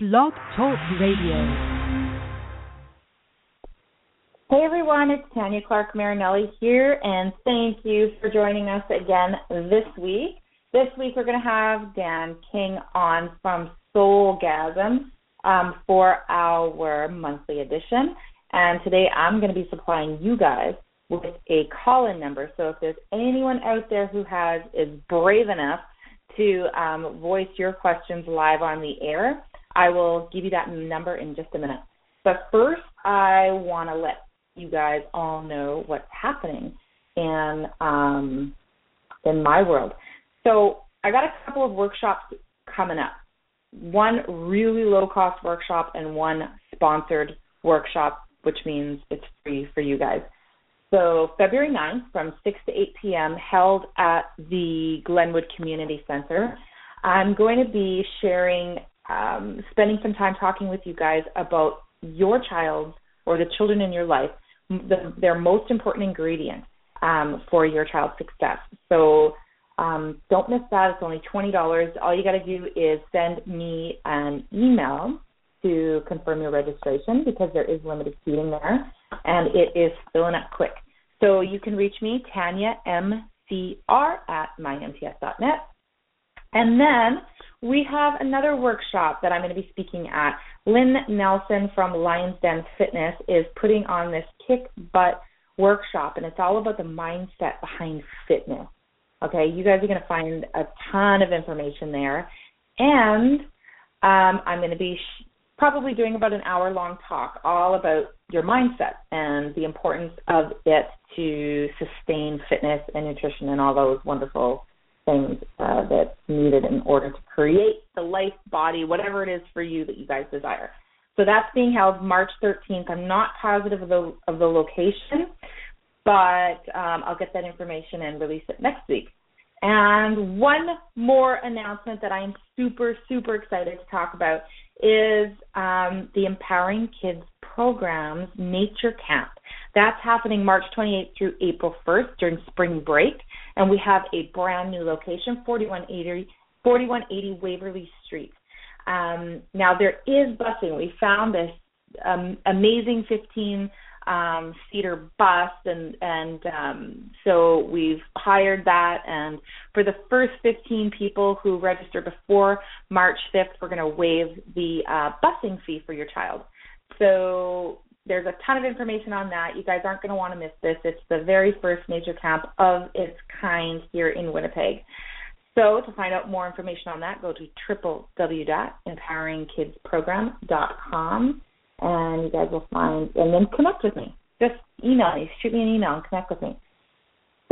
Blog Talk Radio. Hey everyone, it's Tanya Clark Marinelli here, and thank you for joining us again this week. This week we're going to have Dan King on from Soulgasm um, for our monthly edition, and today I'm going to be supplying you guys with a call-in number. So if there's anyone out there who has is brave enough to um, voice your questions live on the air, I will give you that number in just a minute. But first, I want to let you guys all know what's happening in um, in my world. So I got a couple of workshops coming up. One really low cost workshop and one sponsored workshop, which means it's free for you guys. So February 9th from 6 to 8 p.m. held at the Glenwood Community Center. I'm going to be sharing um, spending some time talking with you guys about your child or the children in your life, the, their most important ingredient um, for your child's success. So um, don't miss that. It's only twenty dollars. All you got to do is send me an email to confirm your registration because there is limited seating there, and it is filling up quick. So you can reach me, Tanya M C R at mymts.net. And then we have another workshop that I'm going to be speaking at. Lynn Nelson from Lions Den Fitness is putting on this kick butt workshop, and it's all about the mindset behind fitness. Okay, you guys are going to find a ton of information there. And um, I'm going to be sh- probably doing about an hour long talk all about your mindset and the importance of it to sustain fitness and nutrition and all those wonderful things uh, that's needed in order to create the life, body, whatever it is for you that you guys desire. So that's being held March 13th. I'm not positive of the of the location, but um, I'll get that information and release it next week. And one more announcement that I'm super super excited to talk about is um, the Empowering Kids Programs Nature Camp. That's happening March 28th through April 1st during spring break and we have a brand new location, 4180, 4180 Waverly Street. Um, now there is busing. We found this um, amazing 15 um, seater bus, and and um, so we've hired that. And for the first 15 people who register before March 5th, we're going to waive the uh, busing fee for your child. So there's a ton of information on that. You guys aren't going to want to miss this. It's the very first nature camp of its kind here in Winnipeg. So to find out more information on that, go to www.empoweringkidsprogram.com and you guys will find, and then connect with me. Just email me, shoot me an email and connect with me.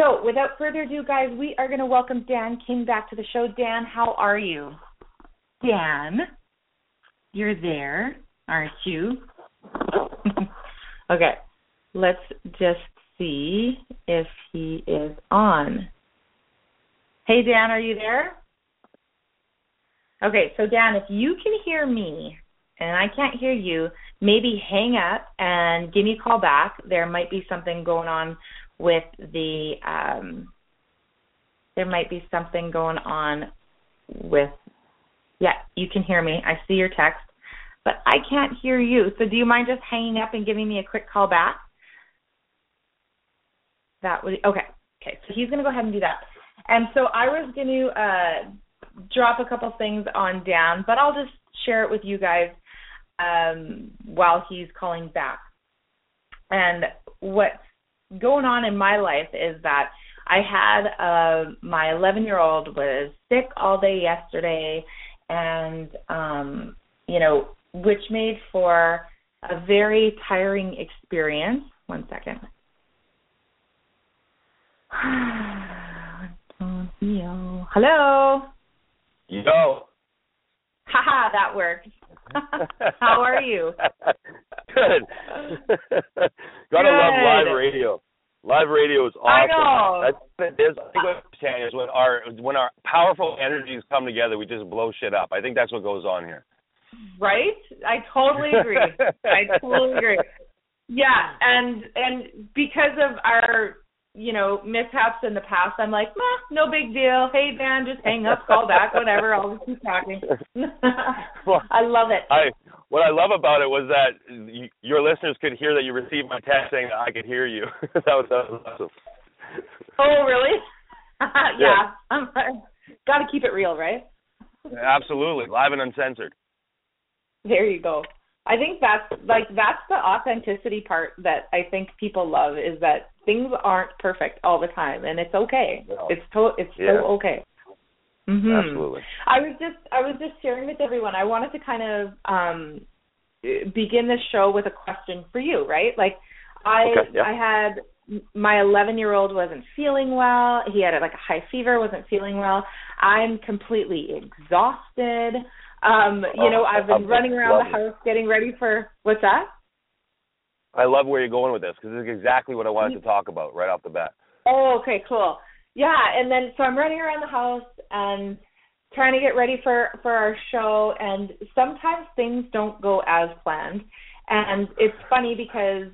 So without further ado, guys, we are going to welcome Dan King back to the show. Dan, how are you? Dan, you're there, aren't you? okay, let's just see if he is on. Hey, Dan, are you there? Okay, so Dan, if you can hear me and I can't hear you, maybe hang up and give me a call back. There might be something going on with the um there might be something going on with yeah, you can hear me. I see your text but I can't hear you. So do you mind just hanging up and giving me a quick call back? That would okay. Okay, so he's going to go ahead and do that. And so I was going to uh, drop a couple things on Dan, but I'll just share it with you guys um, while he's calling back. And what's going on in my life is that I had uh, my 11 year old was sick all day yesterday, and um, you know which made for a very tiring experience. One second. Hello. Yo. Haha, that worked. How are you? Good. Gotta Good. love live radio. Live radio is awesome. I know. That's what it is. I think what I'm saying is when our when our powerful energies come together, we just blow shit up. I think that's what goes on here. Right? I totally agree. I totally agree. Yeah, and and because of our you know, mishaps in the past, I'm like, no big deal. Hey Dan, just hang up, call back, whatever. I'll just keep talking. Well, I love it. I what I love about it was that y- your listeners could hear that you received my text saying that I could hear you. that was that was awesome. Oh, really? Yeah. yeah. I'm got to keep it real, right? Absolutely, live and uncensored. There you go. I think that's like that's the authenticity part that I think people love is that things aren't perfect all the time and it's okay. No. It's to it's Yeah. so okay. Mhm. Absolutely. I was just I was just sharing with everyone. I wanted to kind of um begin this show with a question for you, right? Like I Okay, yeah. I had my 11 year old wasn't feeling well. He had like a high fever, wasn't feeling well. I'm completely exhausted. Um, you know, Oh, I've been running around the house getting ready for what's that? I love where you're going with this because this is exactly what I wanted to talk about right off the bat. Oh, okay, cool. Yeah, and then so I'm running around the house and trying to get ready for for our show and sometimes things don't go as planned. And it's funny because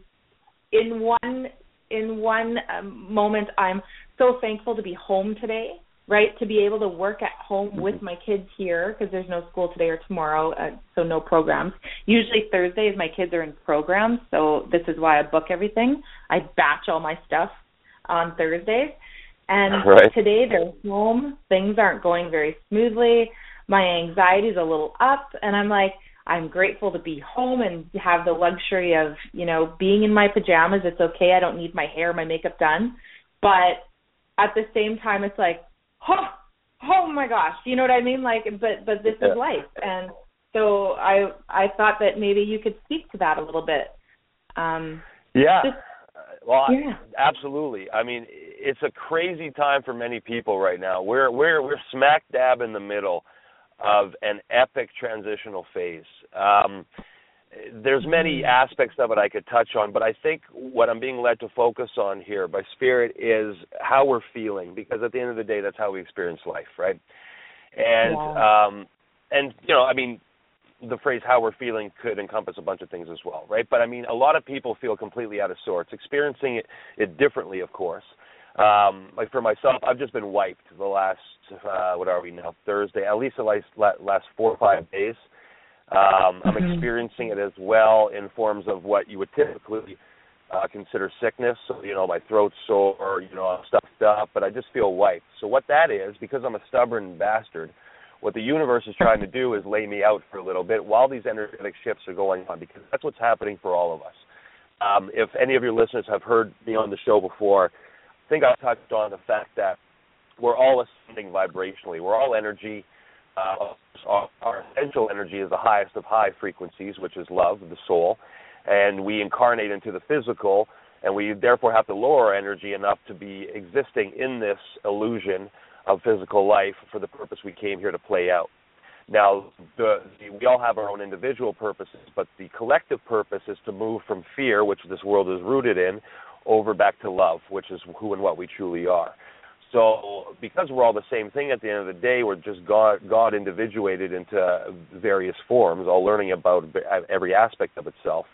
in one in one um, moment I'm so thankful to be home today, right? To be able to work at home with my kids here because there's no school today or tomorrow, uh, so no programs. Usually Thursdays my kids are in programs, so this is why I book everything. I batch all my stuff on Thursdays. And Right. today they're home. Things aren't going very smoothly. My anxiety's a little up and I'm like, I'm grateful to be home and have the luxury of, you know, being in my pajamas. It's okay. I don't need my hair, my makeup done. But at the same time it's like, oh, oh my gosh, you know what I mean? Like but but this Yeah. is life. And so I I thought that maybe you could speak to that a little bit. Um Yeah. Just- well, I- yeah. absolutely. I mean, it's a crazy time for many people right now. We're we're we're smack dab in the middle of an epic transitional phase. Um, there's many aspects of it I could touch on, but I think what I'm being led to focus on here by spirit is how we're feeling because at the end of the day that's how we experience life, right? And Yeah. um and you know, I mean the phrase how we're feeling could encompass a bunch of things as well, right? But I mean a lot of people feel completely out of sorts, experiencing it, it differently of course. Um like for myself, I've just been wiped the last uh what are we now? Thursday, at least the last last 4 or 5 days. Um, I'm Mhm. experiencing it as well in forms of what you would typically uh, consider sickness. So, you know, my throat's sore, you know, I'm stuffed up, but I just feel wiped. So, what that is, because I'm a stubborn bastard, what the universe is trying to do is lay me out for a little bit while these energetic shifts are going on, because that's what's happening for all of us. Um, if any of your listeners have heard me on the show before, I think I touched on the fact that we're all ascending vibrationally. We're all energy. Uh, our, essential energy is the highest of high frequencies, which is love, the soul, and we incarnate into the physical, and we therefore have to lower our energy enough to be existing in this illusion of physical life for the purpose we came here to play out. Now, the, the, we all have our own individual purposes, but the collective purpose is to move from fear, which this world is rooted in, over back to love, which is who and what we truly are. So, because we're all the same thing at the end of the day, we're just God, God individuated into various forms, all learning about every aspect of itself.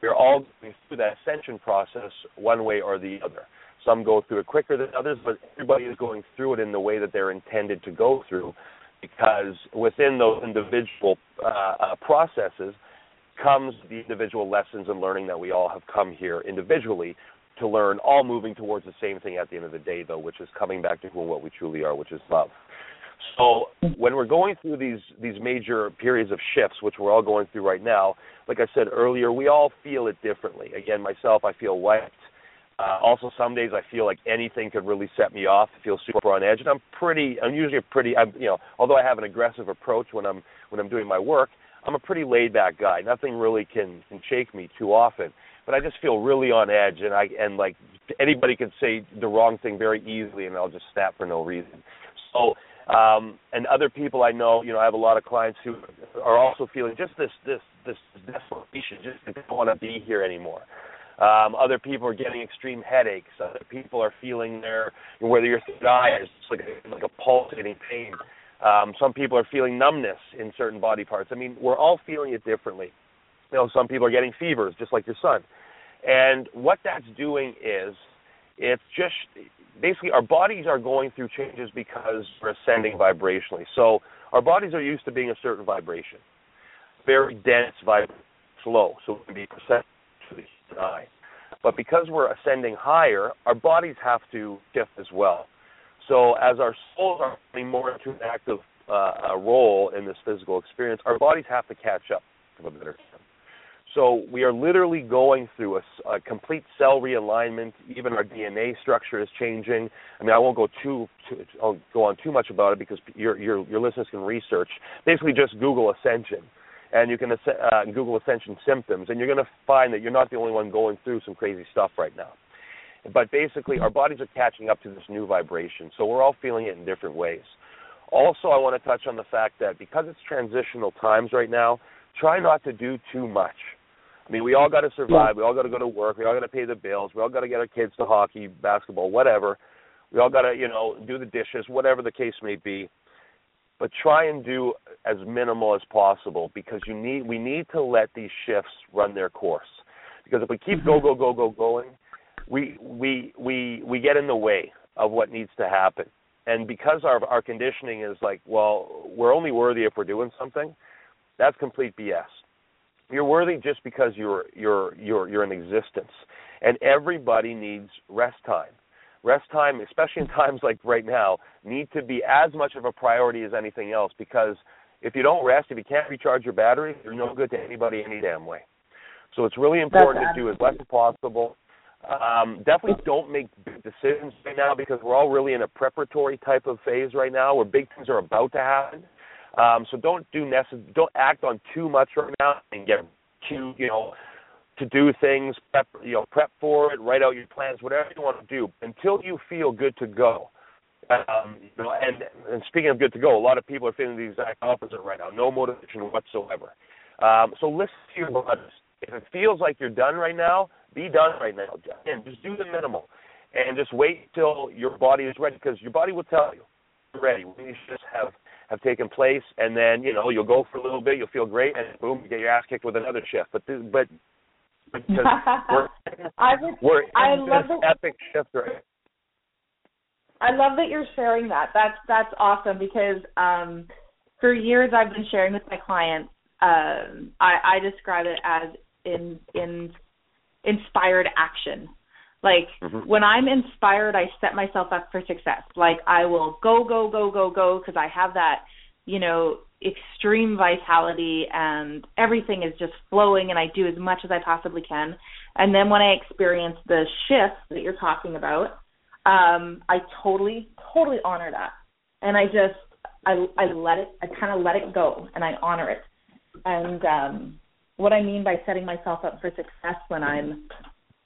We're all going through that ascension process one way or the other. Some go through it quicker than others, but everybody is going through it in the way that they're intended to go through, because within those individual uh, uh, processes comes the individual lessons and learning that we all have come here individually to learn, all moving towards the same thing at the end of the day, though, which is coming back to who and what we truly are, which is love. So when we're going through these these major periods of shifts, which we're all going through right now, like I said earlier, we all feel it differently. Again, myself, I feel wiped. Uh, also, some days I feel like anything could really set me off. I feel super on edge, and I'm pretty. I'm usually a pretty. I'm, you know, although I have an aggressive approach when I'm when I'm doing my work, I'm a pretty laid back guy. Nothing really can can shake me too often. But I just feel really on edge, and I and like anybody could say the wrong thing very easily, and I'll just snap for no reason. So um, and other people I know, you know, I have a lot of clients who are also feeling just this this this desperation, just they don't want to be here anymore. Um, other people are getting extreme headaches. Other people are feeling their whether your third eye is like like a pulsating pain. Um, some people are feeling numbness in certain body parts. I mean, we're all feeling it differently. You know, some people are getting fevers, just like your son. And what that's doing is it's just basically our bodies are going through changes because we're ascending vibrationally. So our bodies are used to being a certain vibration, very dense vibration, slow, so it can be perceptible to the eye. But because we're ascending higher, our bodies have to shift as well. So as our souls are coming more into an active uh, role in this physical experience, our bodies have to catch up, for a better. So we are literally going through a, a, complete cell realignment. Even our DNA structure is changing. I mean, I won't go too, too I'll go on too much about it because your your your listeners can research. Basically, just Google ascension, and you can uh, Google ascension symptoms, and you're going to find that you're not the only one going through some crazy stuff right now. But basically, our bodies are catching up to this new vibration, so we're all feeling it in different ways. Also, I want to touch on the fact that because it's transitional times right now, try not to do too much. I mean, we all got to survive. We all got to go to work. We all got to pay the bills. We all got to get our kids to hockey, basketball, whatever. We all got to, you know, do the dishes, whatever the case may be. But try and do as minimal as possible because you need we need to let these shifts run their course. Because if we keep go mm-hmm. go go go going, we we we we get in the way of what needs to happen. And because our our conditioning is like, well, we're only worthy if we're doing something, that's complete BS. You're worthy just because you're you're you're you're in existence. And everybody needs rest time. Rest time, especially in times like right now, need to be as much of a priority as anything else because if you don't rest, if you can't recharge your battery, you're no good to anybody any damn way. So it's really important to do as less as possible um, definitely don't make big decisions right now because we're all really in a preparatory type of phase right now where big things are about to happen. Um, so don't do necess- don't act on too much right now and get too you know to do things prep you know prep for it, write out your plans, whatever you want to do until you feel good to go. Um, you know, and and speaking of good to go, a lot of people are feeling the exact opposite right now. No motivation whatsoever. Um, so listen to your bodies. If it feels like you're done right now, be done right now. And just do the minimal, and just wait till your body is ready because your body will tell you you're ready. These shifts have have taken place, and then you know you'll go for a little bit, you'll feel great, and boom, you get your ass kicked with another shift. But this, but because we're I would, we're I love this that, epic shift right. I love that you're sharing that. That's that's awesome because um, for years I've been sharing with my clients. Um, I, I describe it as in in inspired action. Like Mhm. when I'm inspired, I set myself up for success. Like I will go, go, go, go, go because I have that, you know, extreme vitality and everything is just flowing and I do as much as I possibly can. And then when I experience the shift that you're talking about, um, I totally, totally honor that. And I just, I, I let it, I kind of let it go and I honor it. And um, what I mean by setting myself up for success when I'm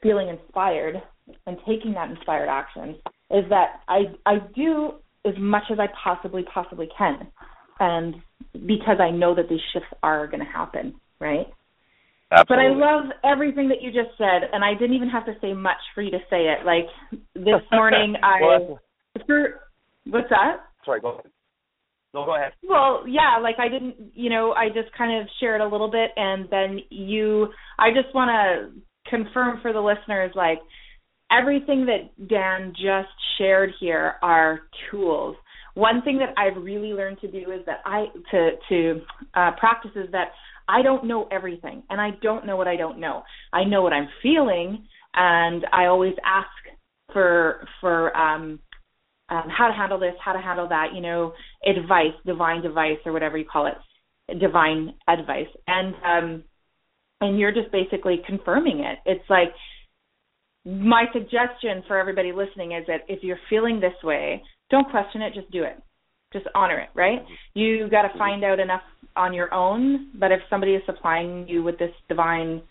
feeling inspired and taking that inspired action is that I I do as much as I possibly possibly can, and because I know that these shifts are going to happen, right? Absolutely. But I love everything that you just said, and I didn't even have to say much for you to say it. Like this morning, I for what's that? sorry, go ahead. No, go ahead. Well, yeah, like I didn't, you know, I just kind of shared a little bit and then you I just want to confirm for the listeners like everything that Dan just shared here are tools. One thing that I've really learned to do is that I to to uh practice is that I don't know everything and I don't know what I don't know. I know what I'm feeling and I always ask for for um um, how to handle this, how to handle that, you know, advice, divine advice, or whatever you call it, divine advice. And um and you're just basically confirming it. It's like my suggestion for everybody listening is that if you're feeling this way, don't question it, just do it. Just honor it, right? You got to find out enough on your own, but if somebody is supplying you with this divine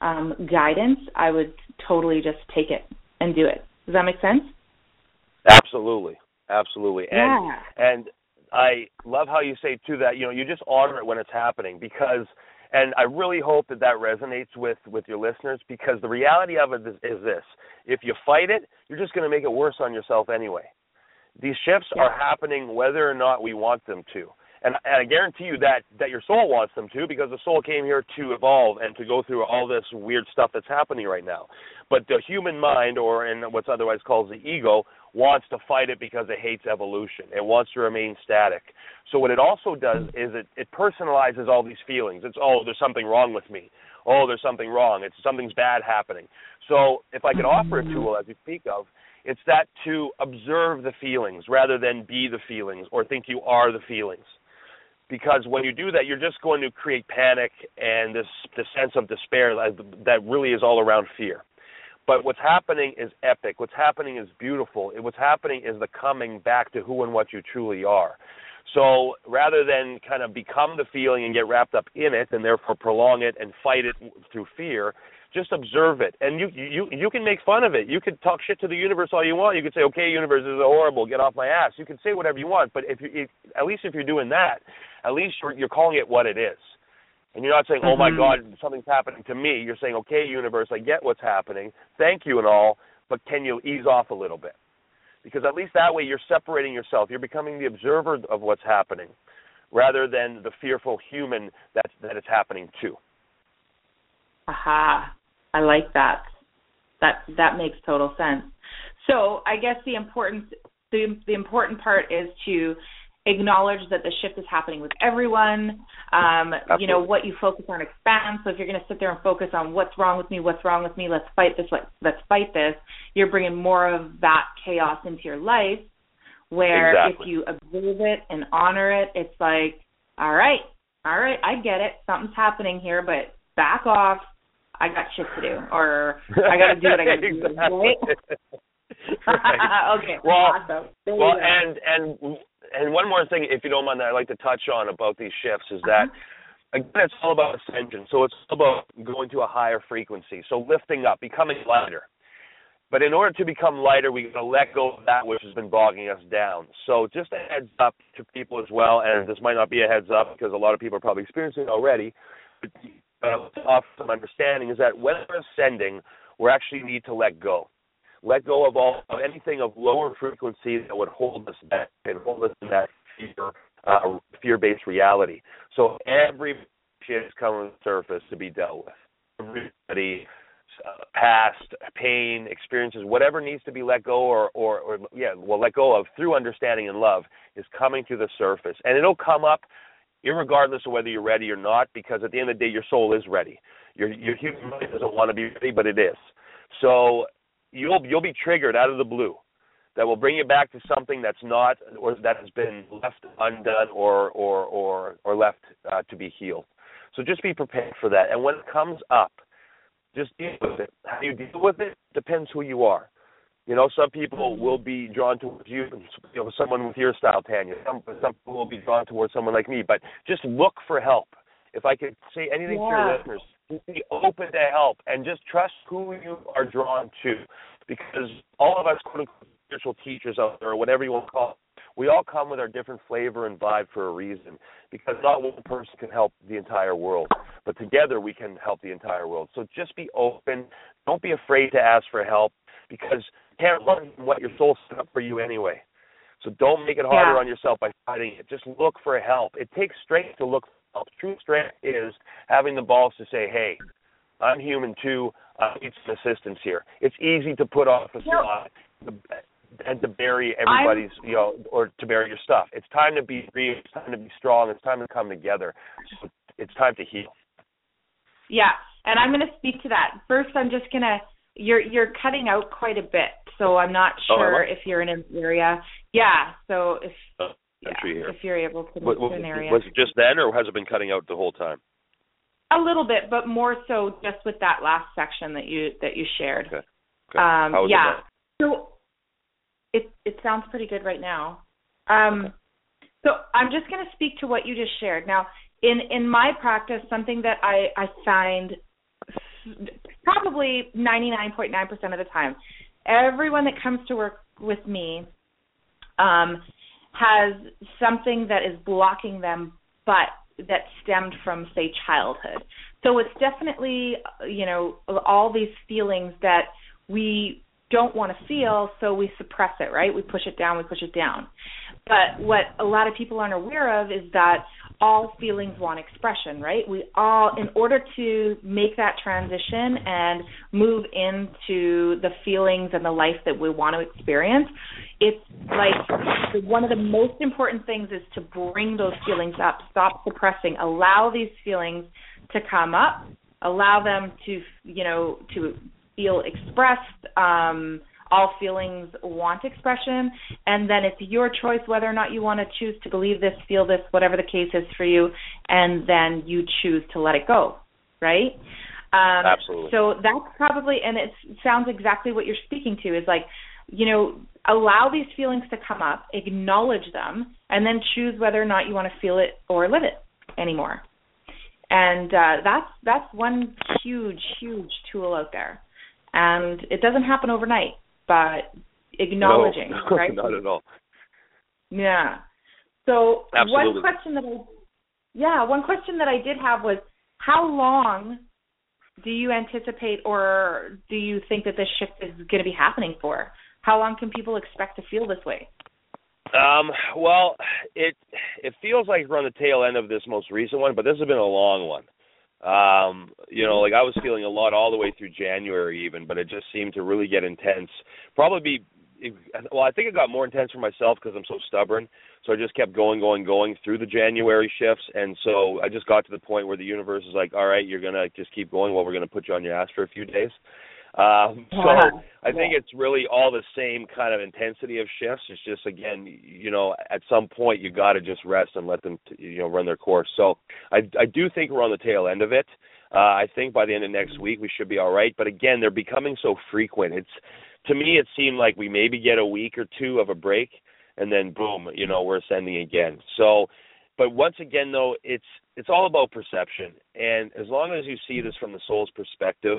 um guidance, I would totally just take it and do it. Does that make sense? Absolutely, absolutely, and yeah. and I love how you say too that you know you just honor it when it's happening because, and I really hope that that resonates with with your listeners because the reality of it is, is this: if you fight it, you're just going to make it worse on yourself anyway. These shifts Yeah. are happening whether or not we want them to, and, and I guarantee you that that your soul wants them to because the soul came here to evolve and to go through all this weird stuff that's happening right now. But the human mind, or in what's otherwise called the ego, wants to fight it because it hates evolution. It wants to remain static. So what it also does is it, it personalizes all these feelings. It's oh, there's something wrong with me. Oh, there's something wrong. It's something's bad happening. So if I could offer a tool as you speak of, it's that to observe the feelings rather than be the feelings or think you are the feelings. Because when you do that, you're just going to create panic and this, this sense of despair that really is all around fear. But what's happening is epic. What's happening is beautiful. What's happening is the coming back to who and what you truly are. So rather than kind of become the feeling and get wrapped up in it and therefore prolong it and fight it through fear, just observe it. And you you you can make fun of it. You can talk shit to the universe all you want. You can say, "Okay, universe, this is horrible. Get off my ass." You can say whatever you want, but if you if, at least if you're doing that, at least you're you're calling it what it is. And you're not saying, "Oh my Mhm. God, something's happening to me." You're saying, "Okay, universe, I get what's happening. Thank you and all, but can you ease off a little bit?" Because at least that way you're separating yourself. You're becoming the observer of what's happening, rather than the fearful human that that it's happening to. Aha. I like that. That that makes total sense. So I guess the important the the important part is to acknowledge that the shift is happening with everyone. Um, you know, what you focus on expands. So if you're going to sit there and focus on what's wrong with me, what's wrong with me, let's fight this, let's, let's fight this, you're bringing more of that chaos into your life. Where Exactly. if you observe it and honor it, it's like, all right, all right, I get it. Something's happening here, but back off. I got shit to do, or I got to do what I got to do. Right? Right. okay. Well, awesome. Well, and and and one more thing, if you don't mind, that I'd like to touch on about these shifts is that again, it's all about ascension. So it's all about going to a higher frequency. So lifting up, becoming lighter. But in order to become lighter, we got to let go of that which has been bogging us down. So just a heads up to people as well, and this might not be a heads up because a lot of people are probably experiencing it already. But uh, to offer some understanding is that when we're ascending, we actually need to let go. Let go of all of anything of lower frequency that would hold us back and hold us in that fear, uh, fear-based reality. So every shit is coming to the surface to be dealt with. Everybody, uh, past pain, experiences, whatever needs to be let go or, or, or yeah, well, let go of through understanding and love is coming to the surface, and it'll come up, irregardless of whether you're ready or not. Because at the end of the day, your soul is ready. Your your human mind doesn't want to be ready, but it is. So you'll you'll be triggered out of the blue that will bring you back to something that's not or that has been left undone or or or or left uh, to be healed. So just be prepared for that. And when it comes up, just deal with it. How you deal with it depends who you are. You know, some people will be drawn towards you, you know, someone with your style, Tanya. Some some people will be drawn towards someone like me. But just look for help. If I could say anything to your listeners, be open to help and just trust who you are drawn to, because all of us, quote unquote, spiritual teachers out there, or whatever you want to call it, we all come with our different flavor and vibe for a reason. Because not one person can help the entire world, but together we can help the entire world. So just be open. Don't be afraid to ask for help, because you can't run from what your soul set up for you anyway. So don't make it harder Yeah. on yourself by fighting it. Just look for help. It takes strength to look. True strength is having the balls to say, "Hey, I'm human too. I need some assistance here." It's easy to put off a facade and to bury everybody's, you know, or to bury your stuff. It's time to be real. It's time to be strong. It's time to come together. It's time to heal. Yeah, and I'm going to speak to that. First, I'm just going to you're you're cutting out quite a bit, so I'm not Oh, sure I? if you're in an area. Yeah, so if oh. Yeah, here. if you're able to to an area. was it just then, or has it been cutting out the whole time? a little bit, but more so just with that last section that you that you shared. Okay. Okay. Um, is it yeah. So it it sounds pretty good right now. Um, so I'm just going to speak to what you just shared. Now, in in my practice, something that I I find probably 99.9% of the time, everyone that comes to work with me um, has something that is blocking them, but that stemmed from say childhood. So it's definitely you know all these feelings that we don't want to feel, so we suppress it, right? We push it down, we push it down. But what a lot of people aren't aware of is that all feelings want expression, right? We all, in order to make that transition and move into the feelings and the life that we want to experience, it's like one of the most important things is to bring those feelings up, stop suppressing, allow these feelings to come up, allow them to, you know, to feel expressed. Um, all feelings want expression, and then it's your choice whether or not you want to choose to believe this, feel this, whatever the case is for you, and then you choose to let it go, right? Um, Absolutely. So that's probably, and it sounds exactly what you're speaking to is like, you know, allow these feelings to come up, acknowledge them, and then choose whether or not you want to feel it or live it anymore. And uh, that's that's one huge, huge tool out there, and it doesn't happen overnight but acknowledging, no, right? Not at all. Yeah. So Absolutely. one question that I yeah, one question that I did have was how long do you anticipate or do you think that this shift is going to be happening for? How long can people expect to feel this way? Um, well, it it feels like we're on the tail end of this most recent one, but this has been a long one. Um, you know, like I was feeling a lot all the way through January even, but it just seemed to really get intense. Probably be well, I think it got more intense for myself because I'm so stubborn. So I just kept going, going, going through the January shifts, and so I just got to the point where the universe is like, "All right, you're gonna just keep going. Well, we're gonna put you on your ass for a few days." Um, so I think it's really all the same kind of intensity of shifts. It's just again, you know, at some point you got to just rest and let them, t- you know, run their course. So I I do think we're on the tail end of it. Uh, I think by the end of next week we should be all right. But again, they're becoming so frequent. It's to me it seemed like we maybe get a week or two of a break, and then boom, you know, we're ascending again. So but once again though it's it's all about perception and as long as you see this from the soul's perspective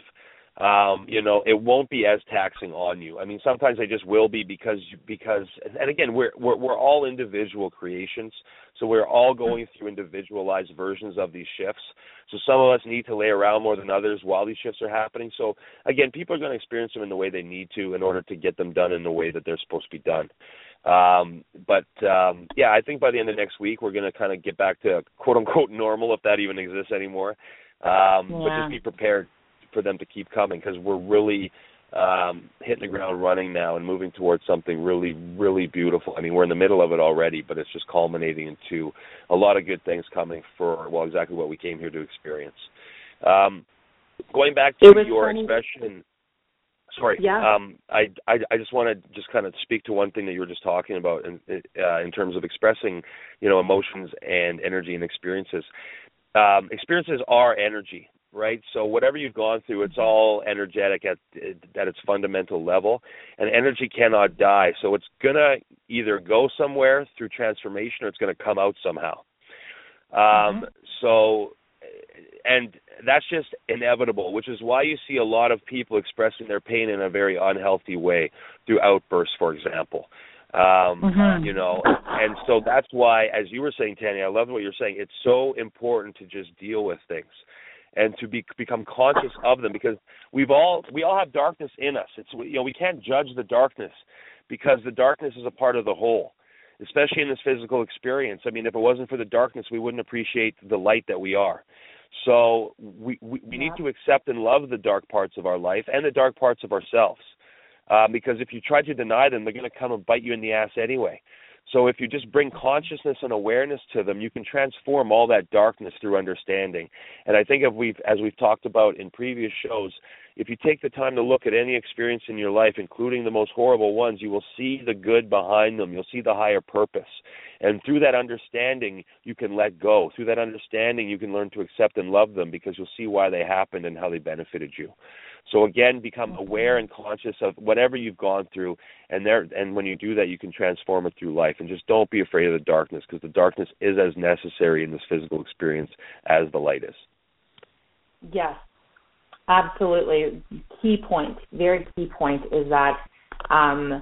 um, you know, it won't be as taxing on you. I mean, sometimes they just will be because because and again, we're we're we're all individual creations, so we're all going through individualized versions of these shifts. So some of us need to lay around more than others while these shifts are happening. So again, people are going to experience them in the way they need to in order to get them done in the way that they're supposed to be done. Um, but um, yeah, I think by the end of next week we're going to kind of get back to quote unquote normal if that even exists anymore. Um, yeah. But just be prepared for them to keep coming because we're really um, hitting the ground running now and moving towards something really, really beautiful. I mean, we're in the middle of it already, but it's just culminating into a lot of good things coming for well, exactly what we came here to experience. Um, going back to your funny. expression. Sorry. Yeah. Um, I, I I just want to just kind of speak to one thing that you were just talking about in uh, in terms of expressing, you know, emotions and energy and experiences. Um, experiences are energy right? So whatever you've gone through, it's all energetic at at its fundamental level, and energy cannot die. So it's gonna either go somewhere through transformation, or it's gonna come out somehow. Um, mm-hmm. So, and that's just inevitable, which is why you see a lot of people expressing their pain in a very unhealthy way through outbursts, for example. Um, mm-hmm. you know, and so that's why, as you were saying, Tanya, I love what you're saying. It's so important to just deal with things and to be become conscious of them because we've all we all have darkness in us. It's you know we can't judge the darkness because the darkness is a part of the whole, especially in this physical experience. I mean, if it wasn't for the darkness, we wouldn't appreciate the light that we are. So we we, we need to accept and love the dark parts of our life and the dark parts of ourselves. Uh, because if you try to deny them, they're going to come and bite you in the ass anyway. So if you just bring consciousness and awareness to them, you can transform all that darkness through understanding. And I think if we've as we've talked about in previous shows, if you take the time to look at any experience in your life, including the most horrible ones, you will see the good behind them. You'll see the higher purpose. And through that understanding, you can let go. Through that understanding, you can learn to accept and love them because you'll see why they happened and how they benefited you. So again, become aware and conscious of whatever you've gone through, and there, and when you do that, you can transform it through life. And just don't be afraid of the darkness, because the darkness is as necessary in this physical experience as the light is. Yes, absolutely. Key point, very key point, is that um,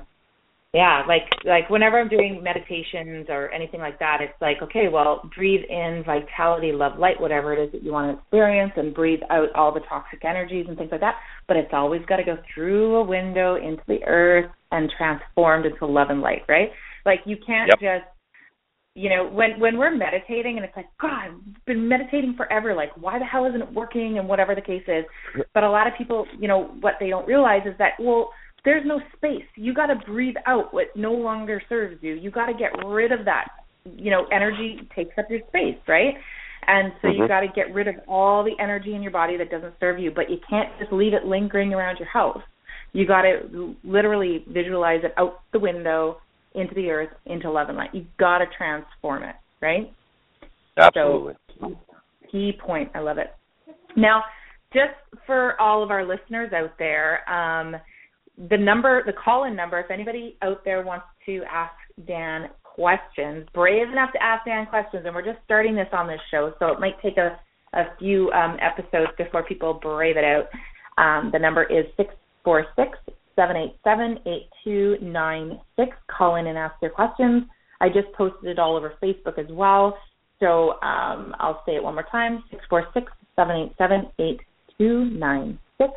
yeah like like whenever i'm doing meditations or anything like that it's like okay well breathe in vitality love light whatever it is that you want to experience and breathe out all the toxic energies and things like that. But it's always got to go through a window into the earth and transformed into love and light right? Like you can't yep. just you know when when we're meditating and it's like god i've been meditating forever like why the hell isn't it working and whatever the case is? But a lot of people you know what they don't realize is that well there's no space you got to breathe out what no longer serves you you got to get rid of that you know energy takes up your space right and so mm-hmm. you got to get rid of all the energy in your body that doesn't serve you but you can't just leave it lingering around your house you got to literally visualize it out the window into the earth, into love and light. You've got to transform it, right? Absolutely. So, key point. I love it. Now, just for all of our listeners out there, um, the number, the call-in number, if anybody out there wants to ask Dan questions, brave enough to ask Dan questions, and we're just starting this on this show, so it might take a, a few um, episodes before people brave it out. Um, the number is six four six seven eight seven eight two nine six. Call in and ask your questions. I just posted it all over Facebook as well. So um, I'll say it one more time: six four six seven eight seven eight two nine six.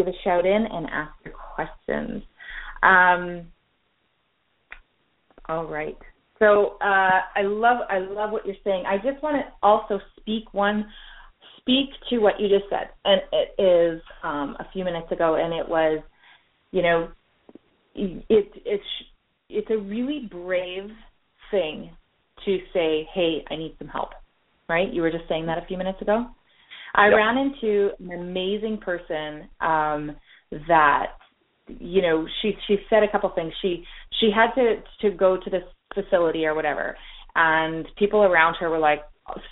Give a shout in and ask your questions. Um, all right. So uh, I love I love what you're saying. I just want to also speak one speak to what you just said, and it is um, a few minutes ago, and it was you know, it it's it's a really brave thing to say, "Hey, I need some help." Right? You were just saying that a few minutes ago. I yep. ran into an amazing person um that you know, she she said a couple things. She she had to to go to this facility or whatever, and people around her were like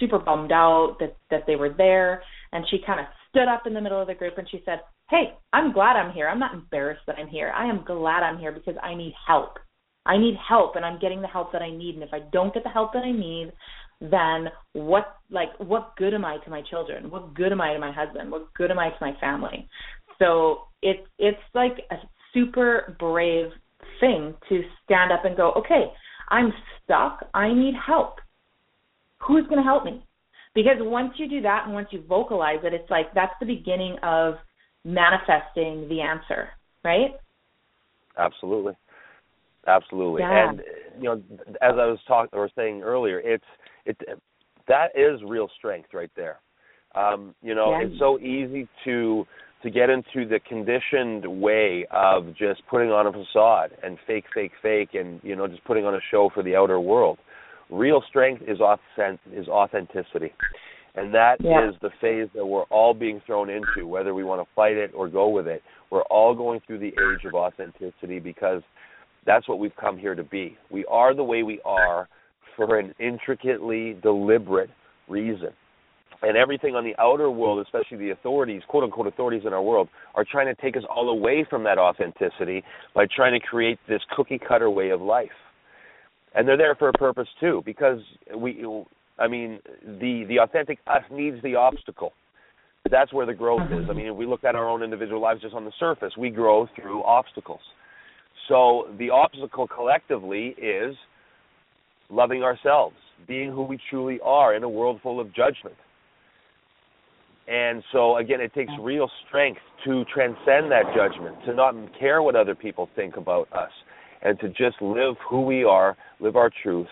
super bummed out that that they were there, and she kind of stood up in the middle of the group and she said, Hey, I'm glad I'm here. I'm not embarrassed that I'm here. I am glad I'm here because I need help. I need help and I'm getting the help that I need. And if I don't get the help that I need, then what like what good am I to my children? What good am I to my husband? What good am I to my family? So it's it's like a super brave thing to stand up and go, Okay, I'm stuck, I need help. Who's gonna help me? Because once you do that and once you vocalize it, it's like that's the beginning of manifesting the answer, right? Absolutely. Absolutely. Yeah. And you know, as I was talking or saying earlier, it's it that is real strength right there. Um, you know, yeah. it's so easy to to get into the conditioned way of just putting on a facade and fake, fake, fake, and you know, just putting on a show for the outer world. Real strength is authentic, is authenticity. And that yeah. is the phase that we're all being thrown into, whether we want to fight it or go with it. We're all going through the age of authenticity because that's what we've come here to be. We are the way we are for an intricately deliberate reason. And everything on the outer world, especially the authorities, quote unquote authorities in our world, are trying to take us all away from that authenticity by trying to create this cookie cutter way of life. And they're there for a purpose too because we i mean the the authentic us needs the obstacle. That's where the growth is. I mean if we look at our own individual lives just on the surface. We grow through obstacles. So the obstacle collectively is loving ourselves being who we truly are in a world full of judgment and so again it takes real strength to transcend that judgment to not care what other people think about us and to just live who we are, live our truth,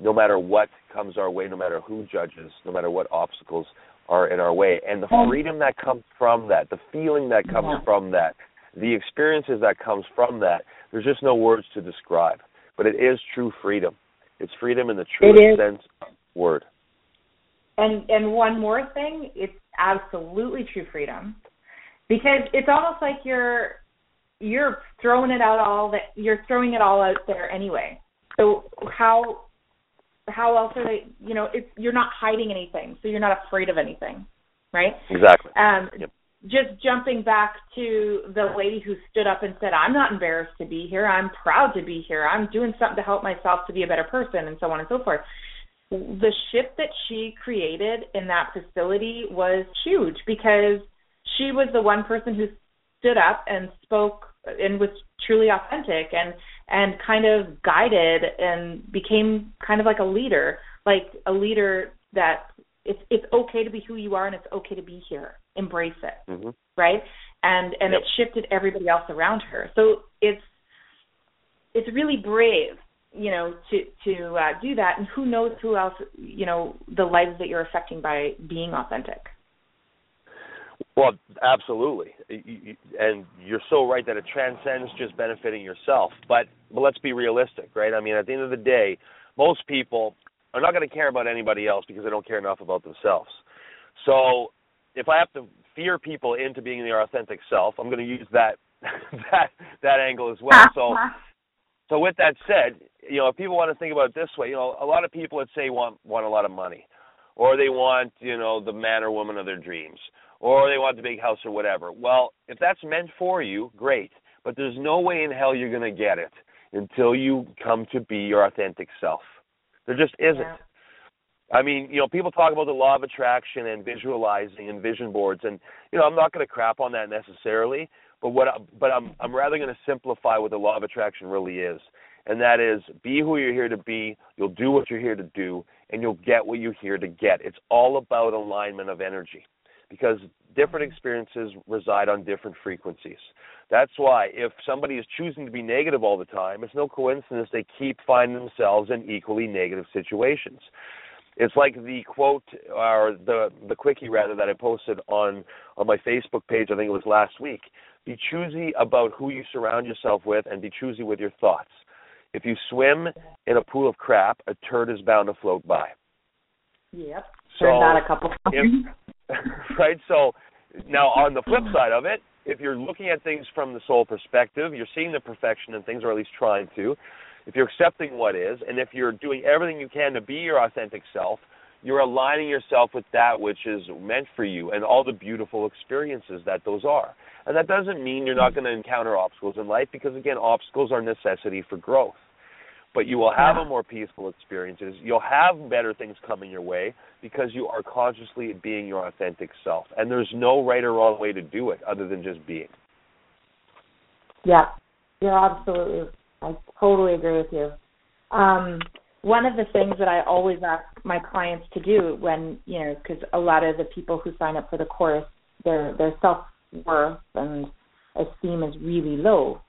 no matter what comes our way, no matter who judges, no matter what obstacles are in our way. And the freedom that comes from that, the feeling that comes from that, the experiences that comes from that, there's just no words to describe. But it is true freedom. It's freedom in the truest sense of the word. And and one more thing, it's absolutely true freedom. Because it's almost like you're you're throwing it out all that you're throwing it all out there anyway. So how how else are they you know, it's you're not hiding anything, so you're not afraid of anything. Right? Exactly. Um yep. Just jumping back to the lady who stood up and said, I'm not embarrassed to be here. I'm proud to be here. I'm doing something to help myself to be a better person and so on and so forth. The shift that she created in that facility was huge because she was the one person who stood up and spoke and was truly authentic and and kind of guided and became kind of like a leader, like a leader that it's it's okay to be who you are and it's okay to be here. Embrace it. Mm-hmm. Right? And and yep. it shifted everybody else around her. So it's it's really brave you know, to to uh, do that, and who knows who else, you know, the lives that you're affecting by being authentic. Well, absolutely, and you're so right that it transcends just benefiting yourself. But but let's be realistic, right? I mean, at the end of the day, most people are not going to care about anybody else because they don't care enough about themselves. So if I have to fear people into being their authentic self, I'm going to use that that that angle as well. So so with that said, you know, if people want to think about it this way, you know, a lot of people let's say want want a lot of money, or they want you know the man or woman of their dreams, or they want the big house or whatever. Well, if that's meant for you, great. But there's no way in hell you're going to get it until you come to be your authentic self. There just isn't. Yeah. I mean, you know, people talk about the law of attraction and visualizing and vision boards, and you know, I'm not going to crap on that necessarily. But what, I, but I'm I'm rather going to simplify what the law of attraction really is, and that is be who you're here to be. You'll do what you're here to do, and you'll get what you're here to get. It's all about alignment of energy, because different mm-hmm. experiences reside on different frequencies. That's why if somebody is choosing to be negative all the time, it's no coincidence they keep finding themselves in equally negative situations. It's like the quote or the the quickie rather that I posted on on my Facebook page. I think it was last week. Be choosy about who you surround yourself with, and be choosy with your thoughts. If you swim in a pool of crap, a turd is bound to float by. Yep. So that a couple times. right. So now on the flip hmm. side of it, if you're looking at things from the soul perspective, you're seeing the perfection in things, or at least trying to if you're accepting what is, and if you're doing everything you can to be your authentic self, you're aligning yourself with that which is meant for you and all the beautiful experiences that those are. And that doesn't mean you're not hmm. going to encounter obstacles in life because, again, obstacles are necessity for growth. But you will have a more peaceful experiences. You'll have better things coming your way because you are consciously being your authentic self. And there's no right or wrong way to do it other than just being. Yeah, you're absolutely I totally agree with you. Um, one of the things that I always ask my clients to do when you know, because a lot of the people who sign up for the course, their their self worth and esteem is really low,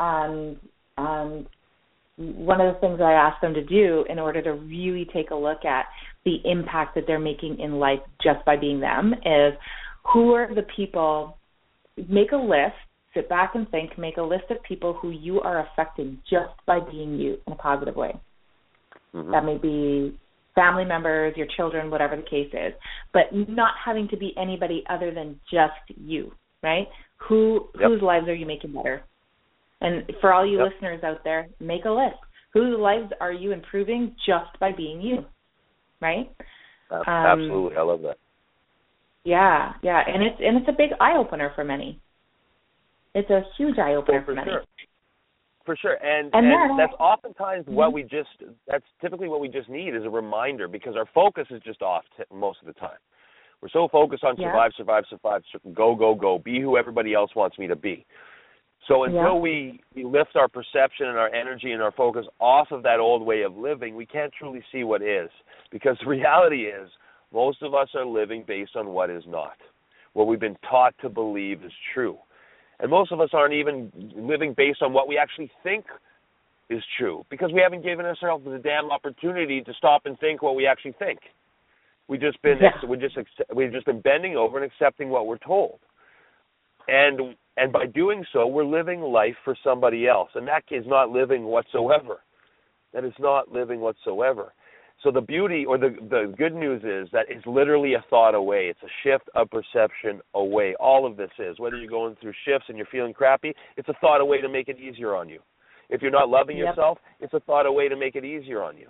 and and one of the things I ask them to do in order to really take a look at the impact that they're making in life just by being them is who are the people make a list sit back and think, make a list of people who you are affecting just by being you in a positive way. Mm-hmm. That may be family members, your children, whatever the case is, but not having to be anybody other than just you, right? Who yep. whose lives are you making better? And for all you yep. listeners out there, make a list. Whose lives are you improving just by being you? Right? Um, Absolutely. I love that. Yeah, yeah, and it's and it's a big eye opener for many. It's a huge eye opener for, for many. Sure. For sure, and, and, and that's oftentimes mm-hmm. what we just that's typically what we just need is a reminder because our focus is just off t- most of the time. We're so focused on survive, yeah. survive, survive, go, go, go, be who everybody else wants me to be. So until yeah. we, we lift our perception and our energy and our focus off of that old way of living, we can't truly see what is. Because the reality is, most of us are living based on what is not, what we've been taught to believe is true. And most of us aren't even living based on what we actually think is true because we haven't given ourselves the damn opportunity to stop and think what we actually think. We've just been yeah. we just we've just been bending over and accepting what we're told. And and by doing so, we're living life for somebody else, and that is not living whatsoever. That is not living whatsoever. So the beauty or the the good news is that it's literally a thought away. It's a shift of perception away. All of this is whether you're going through shifts and you're feeling crappy, it's a thought away to make it easier on you. If you're not loving yep. yourself, it's a thought away to make it easier on you.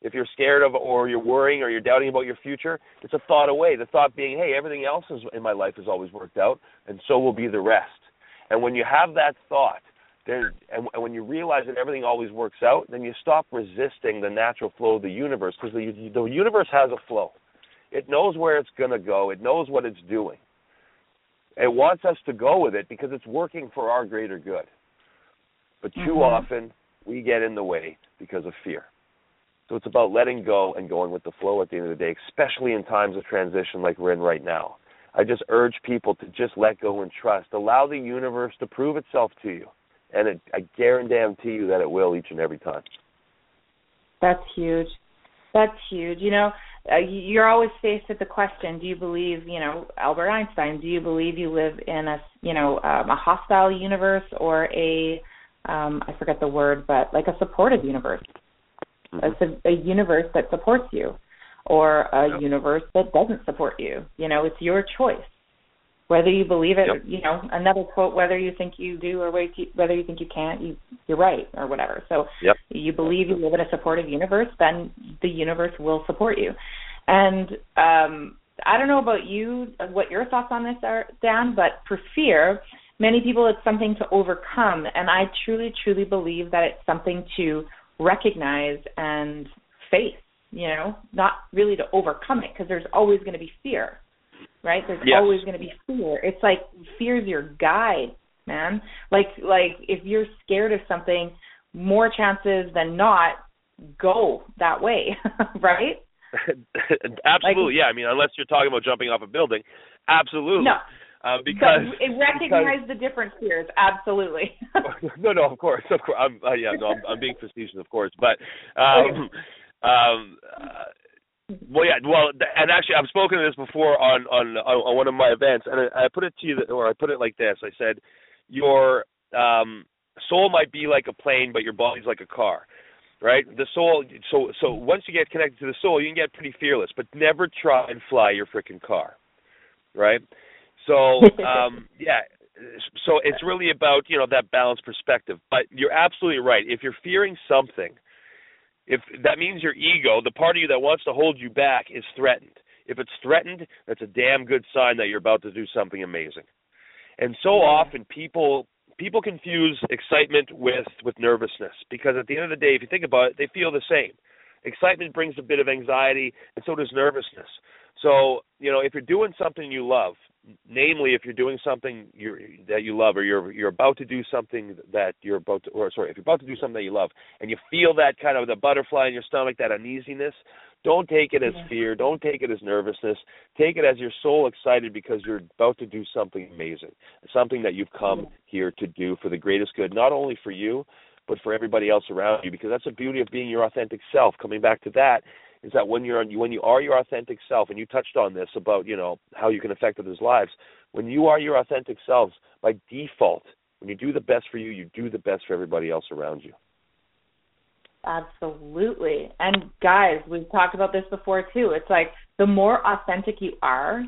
If you're scared of or you're worrying or you're doubting about your future, it's a thought away. The thought being, hey, everything else is, in my life has always worked out, and so will be the rest. And when you have that thought, there, and, and when you realize that everything always works out, then you stop resisting the natural flow of the universe because the, the universe has a flow. It knows where it's going to go. It knows what it's doing. It wants us to go with it because it's working for our greater good. But too mm-hmm. often we get in the way because of fear. So it's about letting go and going with the flow at the end of the day, especially in times of transition like we're in right now. I just urge people to just let go and trust. Allow the universe to prove itself to you and it, I guarantee you that it will each and every time. That's huge. That's huge. You know, uh, you're always faced with the question: Do you believe, you know, Albert Einstein? Do you believe you live in a, you know, um, a hostile universe or a, um, I forget the word, but like a supportive universe? Mm-hmm. It's a, a universe that supports you, or a yep. universe that doesn't support you. You know, it's your choice whether you believe it, yep. you know, another quote, whether you think you do or whether you think you can't, you you're right or whatever. So yep. you believe you live in a supportive universe, then the universe will support you. And um I don't know about you, what your thoughts on this are, Dan, but for fear, many people it's something to overcome, and I truly, truly believe that it's something to recognize and face. You know, not really to overcome it because there's always going to be fear right? There's yes. always going to be fear. It's like fear is your guide, man. Like like if you're scared of something, more chances than not go that way, right? absolutely, like, yeah. I mean, unless you're talking about jumping off a building, absolutely. No. Uh, because but recognize because, the different fears, absolutely. no, no, of course, of course. I'm, uh, yeah, no, I'm, I'm being facetious, of course, but um. Um, uh, well, yeah. Well, and actually, I've spoken to this before on on on one of my events, and I, I put it to you, or I put it like this: I said, your um, soul might be like a plane, but your body's like a car, right? The soul. So so once you get connected to the soul, you can get pretty fearless, but never try and fly your freaking car, right? So um, yeah. So it's really about you know that balanced perspective. But you're absolutely right. If you're fearing something if that means your ego, the part of you that wants to hold you back, is threatened. If it's threatened, that's a damn good sign that you're about to do something amazing. And so often people people confuse excitement with with nervousness because at the end of the day, if you think about it, they feel the same. Excitement brings a bit of anxiety, and so does nervousness. So, you know, if you're doing something you love, namely if you're doing something you're, that you love or you're you're about to do something that you're about to or sorry if you're about to do something that you love and you feel that kind of the butterfly in your stomach that uneasiness don't take it as fear. Don't take it as nervousness. Take it as you're so excited because you're about to do something amazing something that you've come here to do for the greatest good not only for you but for everybody else around you because that's the beauty of being your authentic self. Coming back to that is that when you're when you are your authentic self, and you touched on this about you know how you can affect others' lives. When you are your authentic selves, by default, when you do the best for you, you do the best for everybody else around you. Absolutely. And guys, we've talked about this before too. It's like the more authentic you are,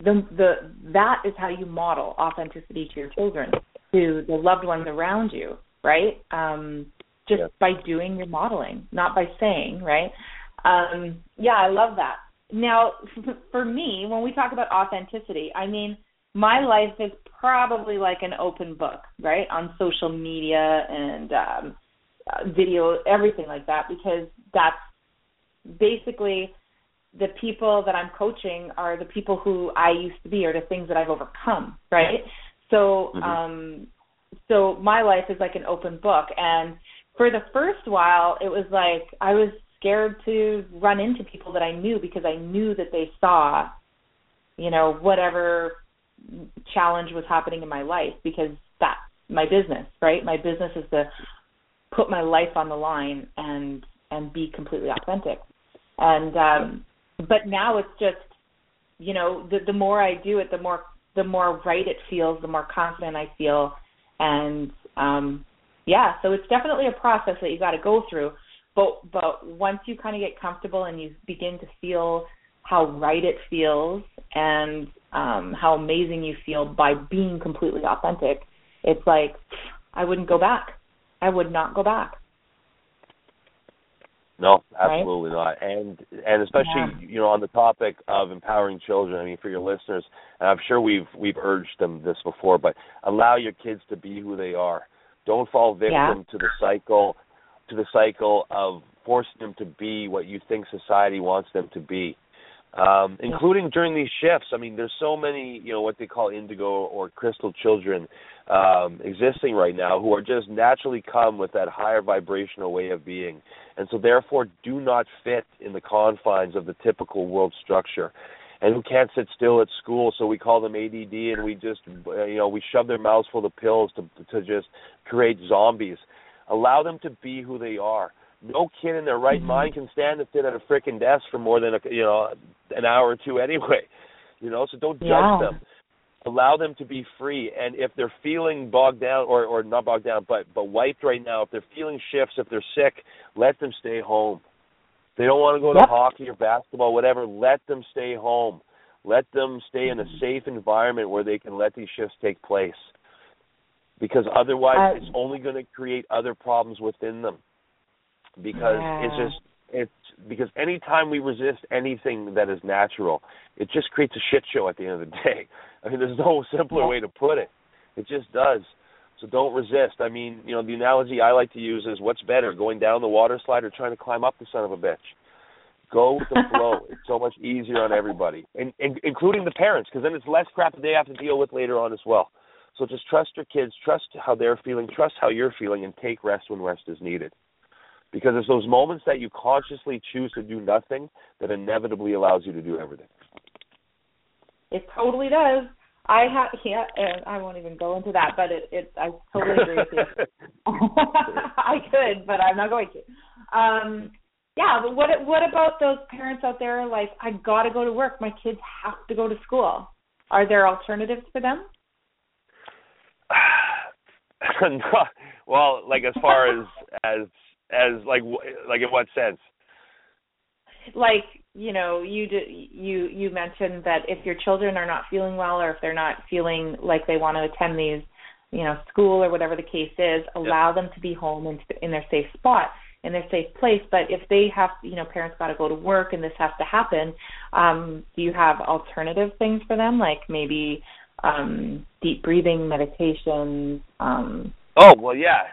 the the that is how you model authenticity to your children, to the loved ones around you, right? Um just yeah. by doing your modeling, not by saying, right? Um, yeah, I love that. Now, for me, when we talk about authenticity, I mean, my life is probably like an open book, right? On social media and um, video, everything like that, because that's basically the people that I'm coaching are the people who I used to be or the things that I've overcome, right? So, mm-hmm. um, so my life is like an open book, and for the first while, it was like I was scared to run into people that I knew because I knew that they saw, you know, whatever challenge was happening in my life because that's my business, right? My business is to put my life on the line and and be completely authentic. And um but now it's just you know, the the more I do it, the more the more right it feels, the more confident I feel and um yeah, so it's definitely a process that you got to go through. But but once you kind of get comfortable and you begin to feel how right it feels and um, how amazing you feel by being completely authentic, it's like I wouldn't go back. I would not go back. No, absolutely right? not. And and especially yeah. you know on the topic of empowering children. I mean, for your listeners, and I'm sure we've we've urged them this before, but allow your kids to be who they are. Don't fall victim yeah. to the cycle to the cycle of forcing them to be what you think society wants them to be. Um, including during these shifts. I mean, there's so many, you know, what they call indigo or crystal children um, existing right now who are just naturally come with that higher vibrational way of being, and so therefore do not fit in the confines of the typical world structure and who can't sit still at school. So we call them ADD, and we just you know we shove their mouths full of pills to to just create zombies. Allow them to be who they are. no kid in their right Mhm. mind can stand to sit at a frickin' desk for more than a you know an hour or two anyway. You know, so don't judge Yeah. them. Allow them to be free, and if they're feeling bogged down or or not bogged down, but but wiped right now, if they're feeling shifts, if they're sick, let them stay home. If they don't want to go to Yep. hockey or basketball, whatever. Let them stay home. Let them stay in a safe environment where they can let these shifts take place. Because otherwise, Uh, it's only going to create other problems within them. Because it's just it's because anytime we resist anything that is natural, it just creates a shit show at the end of the day. I mean, there's no simpler Yeah. way to put it. It just does. So don't resist. I mean, you know, the analogy I like to use is what's better, going down the water slide or trying to climb up the son of a bitch? Go with the flow. it's so much easier on everybody, and, and including the parents, because then it's less crap that they have to deal with later on as well. So just trust your kids, trust how they're feeling, trust how you're feeling, and take rest when rest is needed. Because it's those moments that you consciously choose to do nothing that inevitably allows you to do everything. It totally does. I have yeah, and I won't even go into that, but it it I totally agree with you. I could, but I'm not going to. Um yeah, but what what about those parents out there like I got to go to work, my kids have to go to school. Are there alternatives for them? no, well, like as far as as as like like in what sense? like you know you do, you you mentioned that if your children are not feeling well or if they're not feeling like they want to attend these you know school or whatever the case is allow them to be home in in their safe spot in their safe place. But if they have you know parents got to go to work and this has to happen um do you have alternative things for them? Like maybe um deep breathing meditation um Oh well, yeah,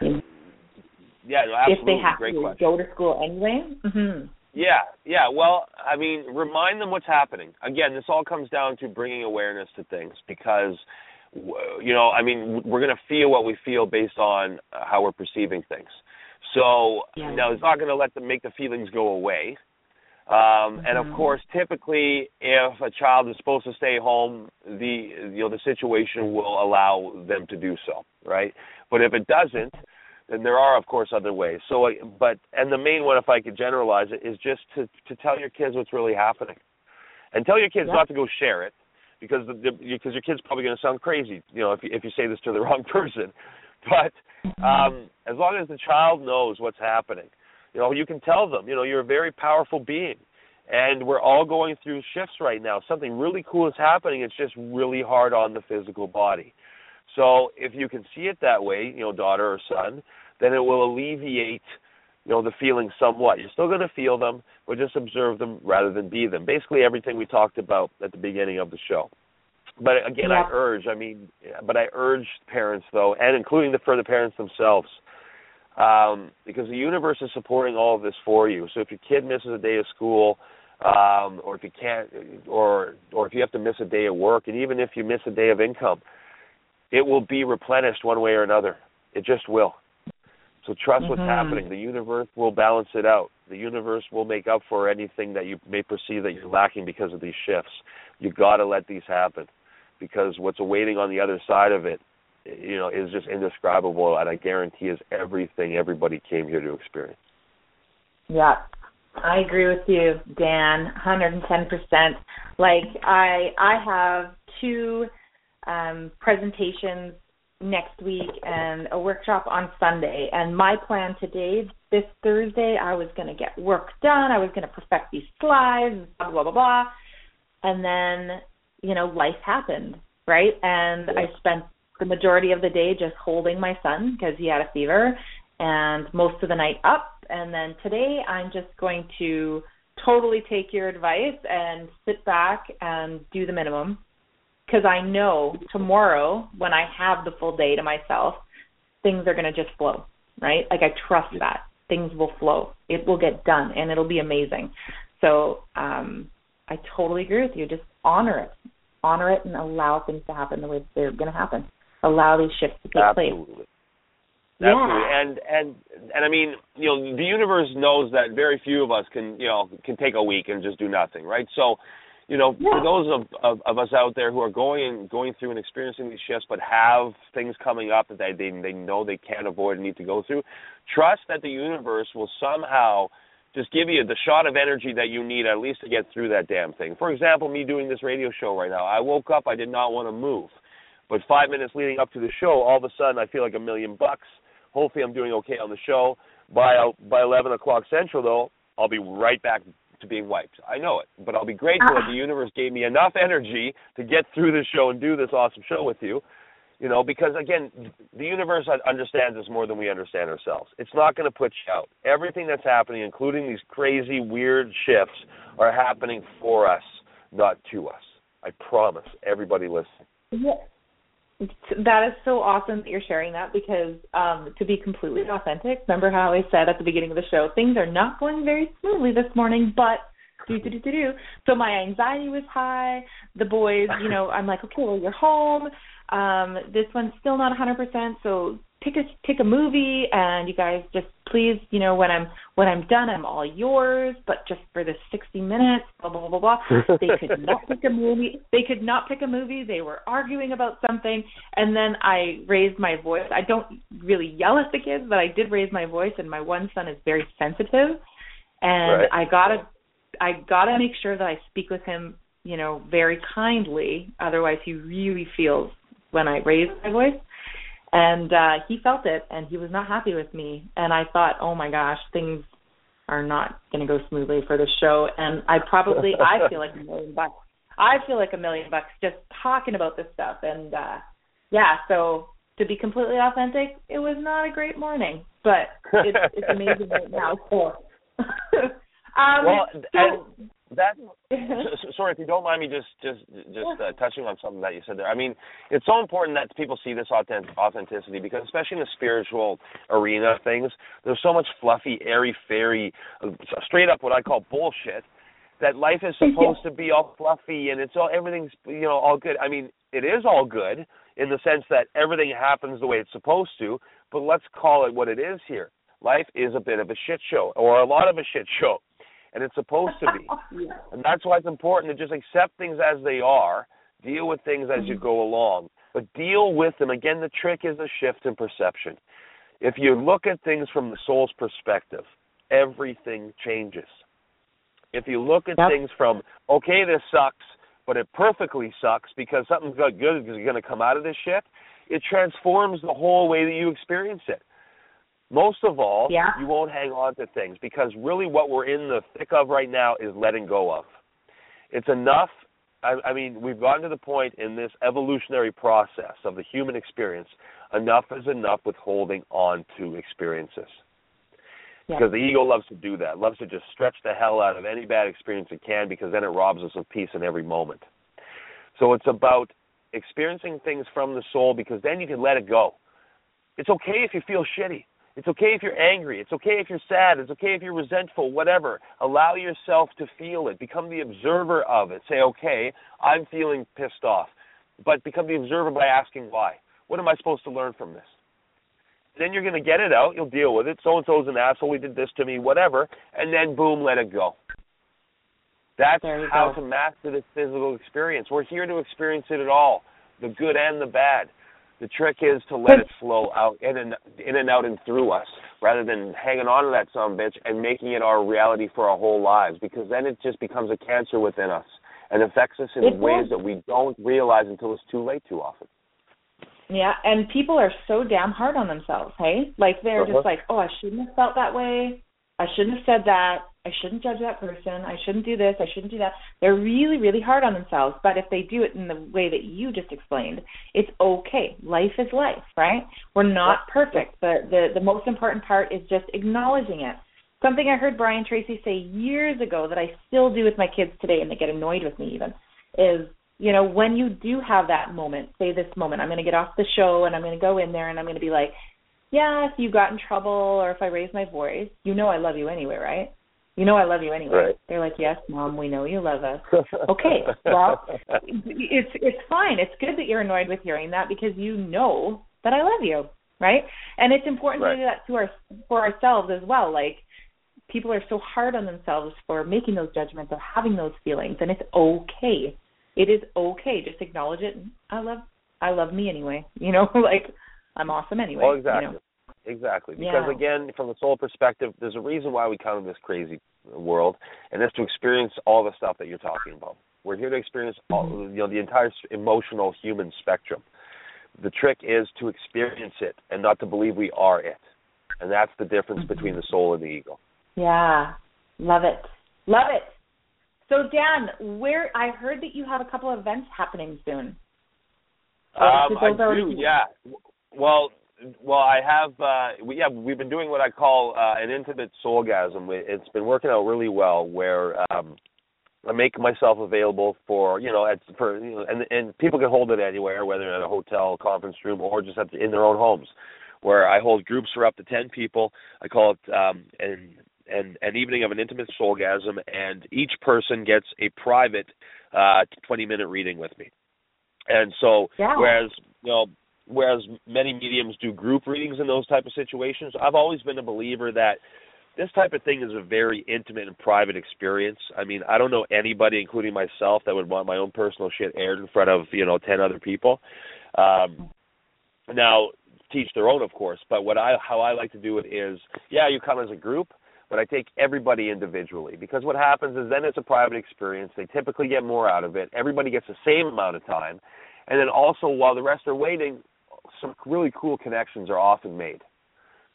yeah, no, absolutely. they have Great to question. go to school anyway mhm Yeah, yeah. Well, I mean, remind them what's happening. Again, this all comes down to bringing awareness to things because, w- you know, I mean, we're going to feel what we feel based on how we're perceiving things. So Yeah. now it's not going to let them make the feelings go away. Um, And of Mhm. course, typically, if a child is supposed to stay home, the you know the situation will allow them to do so, right? But if it doesn't, then there are of course other ways. So, uh, but and the main one, if I could generalize it, is just to to tell your kids what's really happening, and tell your kids Yeah. not to go share it because the, the, because your kid's probably going to sound crazy, you know, if you, if you say this to the wrong person. But um, as long as the child knows what's happening, you know, you can tell them, you know, you're a very powerful being. And we're all going through shifts right now. Something really cool is happening. It's just really hard on the physical body. So if you can see it that way, you know, daughter or son, then it will alleviate, you know, the feelings somewhat. You're still going to feel them, but just observe them rather than be them. Basically, everything we talked about at the beginning of the show. But again, Yeah. I urge. I mean, but I urge parents though, and including the for the parents themselves, um, because the universe is supporting all of this for you. So if your kid misses a day of school, um, or if you can't, or or if you have to miss a day of work, and even if you miss a day of income, it will be replenished one way or another. It just will. So trust what's Mhm. happening. The universe will balance it out. The universe will make up for anything that you may perceive that you're lacking because of these shifts. You got to let these happen because what's awaiting on the other side of it, you know, is just indescribable and I guarantee is everything everybody came here to experience. Yeah, I agree with you, Dan, 110%. Like I I have two um presentations next week and a workshop on Sunday and my plan today this Thursday I was going to get work done, I was going to perfect these slides, blah blah blah blah. And then, you know, life happened, right? And Yeah. I spent the majority of the day just holding my son because he had a fever and most of the night up. And then today I'm just going to totally take your advice and sit back and do the minimum. Because I know tomorrow when I have the full day to myself things are going to just flow right? Like I trust that things will flow. It will get done and it'll be amazing. So um I totally agree with you. Just honor it. Honor it and allow things to happen the way they're going to happen allow these shifts to take place Absolutely. Yeah. And and and I mean, you know, the universe knows that very few of us can, you know, can take a week and just do nothing, right? So you know, Yeah. for those of, of of us out there who are going going through and experiencing these shifts, but have things coming up that they they, they know they can't avoid and need to go through, trust that the universe will somehow just give you the shot of energy that you need at least to get through that damn thing. For example, me doing this radio show right now, I woke up, I did not want to move, but five minutes leading up to the show, all of a sudden I feel like a million bucks. Hopefully, I'm doing okay on the show. By uh, by 11 o'clock central, though, I'll be right back to being wiped. I know it, but I'll be grateful that the universe gave me enough energy to get through this show and do this awesome show with you. You know, because again, the universe understands us more than we understand ourselves. It's not going to put you out. Everything that's happening, including these crazy, weird shifts, are happening for us, not to us. I promise. Everybody listening. Yeah. That is so awesome that you're sharing that because um, to be completely authentic, remember how I said at the beginning of the show, things are not going very smoothly this morning, but do do do do do. So my anxiety was high. The boys, you know, I'm like, okay, well you're home. Um, this one's still not 100%, so pick a pick a movie and you guys just please you know when i'm when i'm done i'm all yours but just for this 60 minutes blah blah blah blah. They could not pick a movie they could not pick a movie. They were arguing about something and then i raised my voice. I don't really yell at the kids but i did raise my voice and my one son is very sensitive. And Right. i gotta i gotta make sure that i speak with him you know very kindly. Otherwise he really feels when i raise my voice and uh he felt it and he was not happy with me. And i thought oh my gosh things are not going to go smoothly for the show. And i probably i feel like a million bucks. I feel like a million bucks just talking about this stuff. And uh yeah so to be completely authentic it was not a great morning. But it's it's amazing right now so. Um well, so, and that sorry if you don't mind me just just just uh, touching on something that you said there. I mean, it's so important that people see this authentic, authenticity because especially in the spiritual arena of things, there's so much fluffy, airy, fairy, uh, straight up what I call bullshit. That life is supposed to be all fluffy and it's all everything's you know all good. I mean, it is all good in the sense that everything happens the way it's supposed to. But let's call it what it is here. Life is a bit of a shit show, or a lot of a shit show and it's supposed to be. yeah. And that's why it's important to just accept things as they are, deal with things as you mm-hmm. go along, but deal with them. Again, the trick is a shift in perception. If you look at things from the soul's perspective, everything changes. If you look at Yep. things from, okay, this sucks, but it perfectly sucks because something's good is going to come out of this shit, it transforms the whole way that you experience it. Most of all, Yeah. you won't hang on to things because really what we're in the thick of right now is letting go of. It's enough. I, I mean, we've gotten to the point in this evolutionary process of the human experience. Enough is enough with holding on to experiences. Because the ego loves to do that, loves to just stretch the hell out of any bad experience it can because then it robs us of peace in every moment. So it's about experiencing things from the soul because then you can let it go. It's okay if you feel shitty. It's okay if you're angry. It's okay if you're sad. It's okay if you're resentful, whatever. Allow yourself to feel it. Become the observer of it. Say, okay, I'm feeling pissed off. But become the observer by asking why. What am I supposed to learn from this? Then you're going to get it out. You'll deal with it. So and so's an asshole. He did this to me, whatever. And then, boom, let it go. That's how go. to master this physical experience. We're here to experience it at all the good and the bad. The trick is to let it flow out in and in and out and through us, rather than hanging on to that some bitch and making it our reality for our whole lives. Because then it just becomes a cancer within us and affects us in It ways does. that we don't realize until it's too late. Too often. Yeah, and people are so damn hard on themselves, hey? Like they're Uh-huh. just like, "Oh, I shouldn't have felt that way. I shouldn't have said that. I shouldn't judge that person. I shouldn't do this. I shouldn't do that." They're really really hard on themselves, but if they do it in the way that you just explained, it's okay. Life is life, right? We're not perfect, but the the most important part is just acknowledging it. Something I heard Brian Tracy say years ago that I still do with my kids today and they get annoyed with me even is you know, when you do have that moment, say this moment, I'm going to get off the show and I'm going to go in there and I'm going to be like, yeah, if you got in trouble or if I raise my voice, you know I love you anyway, right? You know I love you anyway. Right. They're like, yes, mom, we know you love us. Okay, well, it's it's fine. It's good that you're annoyed with hearing that because you know that I love you, right? And it's important Right. to do that to our for ourselves as well. Like people are so hard on themselves for making those judgments or having those feelings, and it's okay. It is okay. Just acknowledge it. I love I love me anyway. You know, like I'm awesome anyway. Well, exactly. You know? Exactly. Because Yeah. again, from the soul perspective, there's a reason why we come in this crazy world, and that's to experience all the stuff that you're talking about. We're here to experience all, you know, the entire emotional human spectrum. The trick is to experience it and not to believe we are it. And that's the difference Mm-hmm. between the soul and the ego. Yeah. Love it. Love it. So Dan, where I heard that you have a couple of events happening soon. Um, I do, yeah. Well, well, I have. Uh, we yeah, we've been doing what I call uh, an intimate soulgasm. It's been working out really well. Where um, I make myself available for you know, at, for you know, and and people can hold it anywhere, whether at a hotel, conference room, or just at the, in their own homes. Where I hold groups for up to ten people. I call it um, an an an evening of an intimate soulgasm, and each person gets a private uh, twenty minute reading with me. And so, Yeah. whereas you know, whereas many mediums do group readings in those type of situations, I've always been a believer that this type of thing is a very intimate and private experience. I mean, I don't know anybody, including myself, that would want my own personal shit aired in front of you know ten other people. Um, now, teach their own, of course. But what I how I like to do it is, yeah, you come as a group, but I take everybody individually because what happens is then it's a private experience. They typically get more out of it. Everybody gets the same amount of time, and then also while the rest are waiting, some really cool connections are often made.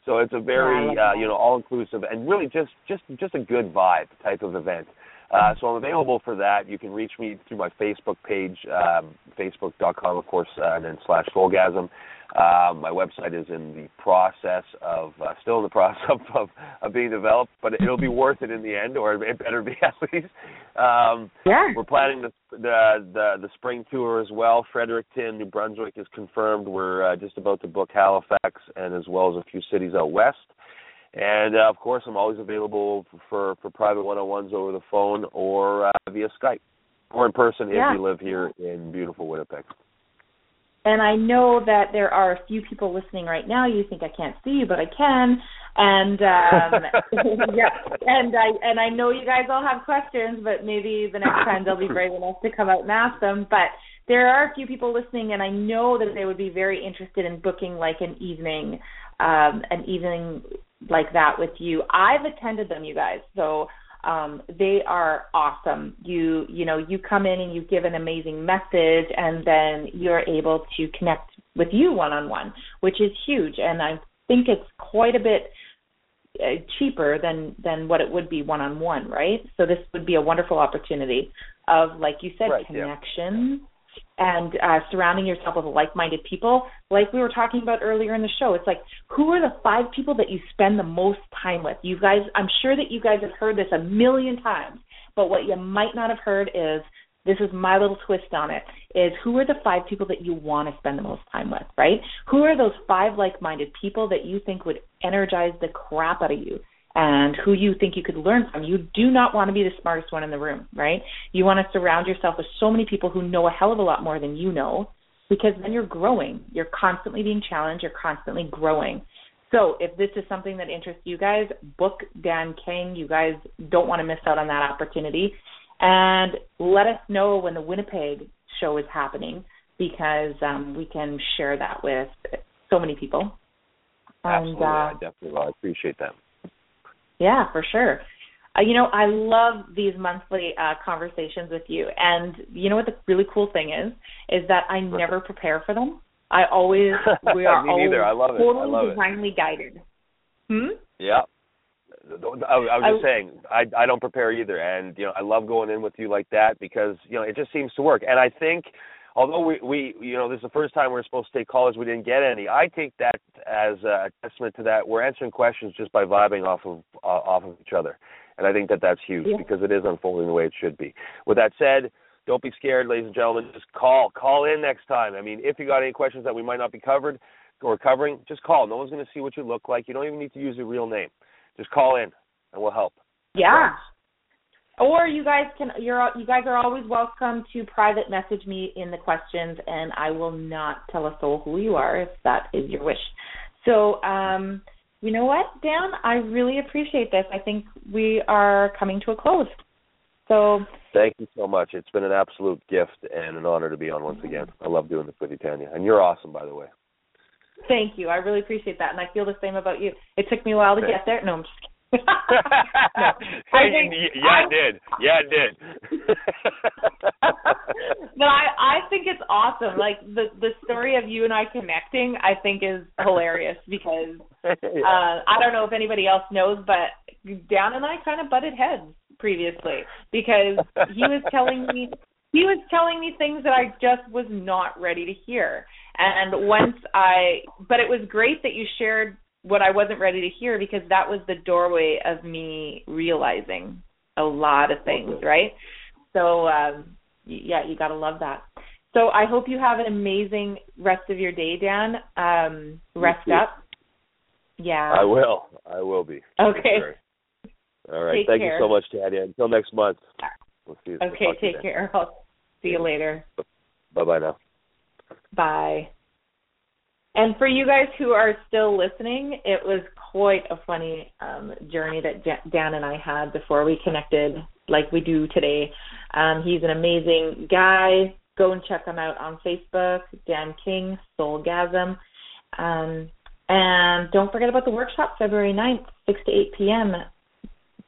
So it's a very uh, you know all inclusive and really just just just a good vibe type of event. Uh, so I'm available for that. You can reach me through my Facebook page, um, facebook.com, of course, uh, and then slash Soulgasm. Uh, my website is in the process of, uh, still in the process of, of, of being developed, but it'll be worth it in the end, or it better be at least. Um, Yeah. we're planning the, the the the spring tour as well. Fredericton, New Brunswick is confirmed. We're uh, just about to book Halifax and as well as a few cities out west. And uh, of course, I'm always available for for private one-on-ones over the phone or uh, via Skype or in person Yeah. if you live here in beautiful Winnipeg. And I know that there are a few people listening right now. You think I can't see you, but I can. And um yeah, and I and I know you guys all have questions, but maybe the next time they'll be brave enough to come out and ask them. But there are a few people listening, and I know that they would be very interested in booking like an evening, um, an evening like that with you. I've attended them, you guys. So um they are awesome. You you know you come in and you give an amazing message and then you're able to connect with you one on one which is huge. And i think it's quite a bit uh, cheaper than than what it would be one on one right? So this would be a wonderful opportunity of like you said Right, yeah. And uh, surrounding yourself with like-minded people. Like we were talking about earlier in the show, it's like who are the five people that you spend the most time with? You guys, I'm sure that you guys have heard this a million times, but what you might not have heard is this is my little twist on it is who are the five people that you want to spend the most time with, right? Who are those five like-minded people that you think would energize the crap out of you? And who you think you could learn from. You do not want to be the smartest one in the room, right? You want to surround yourself with so many people who know a hell of a lot more than you know because then you're growing. You're constantly being challenged, you're constantly growing. So, if this is something that interests you guys, book Dan King. You guys don't want to miss out on that opportunity. And let us know when the Winnipeg show is happening because um, we can share that with so many people. Absolutely, And, uh, I definitely will. I appreciate that. Yeah, for sure. Uh, you know, I love these monthly uh, conversations with you, and you know what the really cool thing is is that I never prepare for them. I always we are Me always. I love it. I totally love it. guided. Hmm. Yeah. I, I was just I- saying, I I don't prepare either, and you know I love going in with you like that because you know it just seems to work. And I think, although we we you know this is the first time we're supposed to take callers, we didn't get any. I take that as a testament to that we're answering questions just by vibing off of uh, off of each other, and I think that that's huge Yeah. because it is unfolding the way it should be. With that said. Don't be scared, ladies and gentlemen. Just call. Call in next time. I mean, if you got any questions that we might not be covered or covering, just call. No one's going to see what you look like. You don't even need to use your real name. Just call in, and we'll help. Yeah. Or you guys can you're you guys are always welcome to private message me in the questions and I will not tell a soul who you are if that is your wish. So um you know what, Dan? I really appreciate this. I think we are coming to a close. So thank you so much. It's been an absolute gift and an honor to be on once again. I love doing this with you, Tanya, and you're awesome, by the way. Thank you. I really appreciate that, and I feel the same about you. It took me a while to get there. No, I'm just kidding. no, I think, yeah, I, it did. Yeah, it did. but I I think it's awesome. Like the the story of you and I connecting, I think is hilarious because uh I don't know if anybody else knows, but Dan and I kind of butted heads previously because he was telling me he was telling me things that I just was not ready to hear. And once I but it was great that you shared what I wasn't ready to hear because that was the doorway of me realizing a lot of things, right? So um yeah, you got to love that. So I hope you have an amazing rest of your day, Dan. Um rest up. Yeah. I will. I will be. Okay. Sure. All right. Take Thank care. you so much, Tanya. Until next month. We'll see you. Okay, we'll take care. I'll see you later. Bye bye now. Bye. And for you guys who are still listening, it was quite a funny um, journey that Dan and I had before we connected, like we do today. Um, he's an amazing guy. Go and check him out on Facebook, Dan King, Soulgasm. Um, and don't forget about the workshop February 9th, 6 to 8 p.m.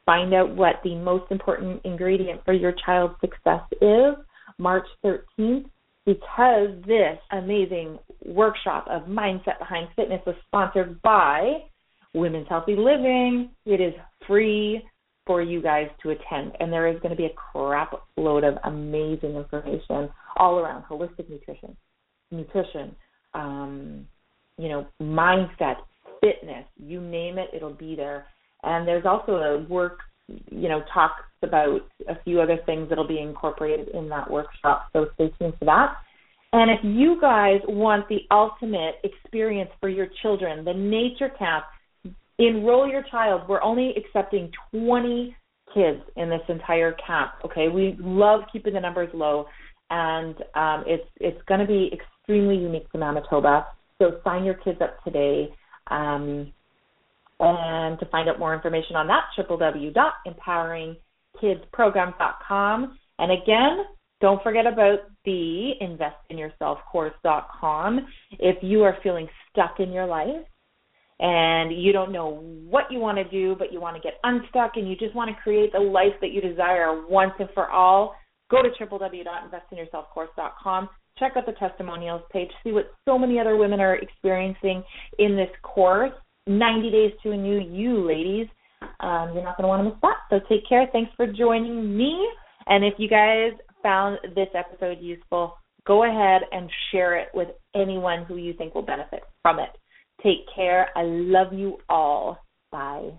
Find out what the most important ingredient for your child's success is March 13th because this amazing workshop of Mindset Behind Fitness was sponsored by Women's Healthy Living. It is free for you guys to attend, and there is going to be a crap load of amazing information all around holistic nutrition, nutrition, um, you know, mindset, fitness, you name it, it'll be there. And there's also a work, you know, talks about a few other things that'll be incorporated in that workshop. So stay tuned for that. And if you guys want the ultimate experience for your children, the Nature Camp, enroll your child. We're only accepting 20 kids in this entire camp. Okay, we love keeping the numbers low, and um, it's it's going to be extremely unique to Manitoba. So sign your kids up today. Um, and to find out more information on that, www.empoweringkidsprogram.com. And again, don't forget about the investinyourselfcourse.com. If you are feeling stuck in your life and you don't know what you want to do, but you want to get unstuck and you just want to create the life that you desire once and for all, go to www.investinyourselfcourse.com. Check out the testimonials page, see what so many other women are experiencing in this course. 90 days to a new you, ladies. Um, you're not going to want to miss that. So take care. Thanks for joining me. And if you guys found this episode useful, go ahead and share it with anyone who you think will benefit from it. Take care. I love you all. Bye.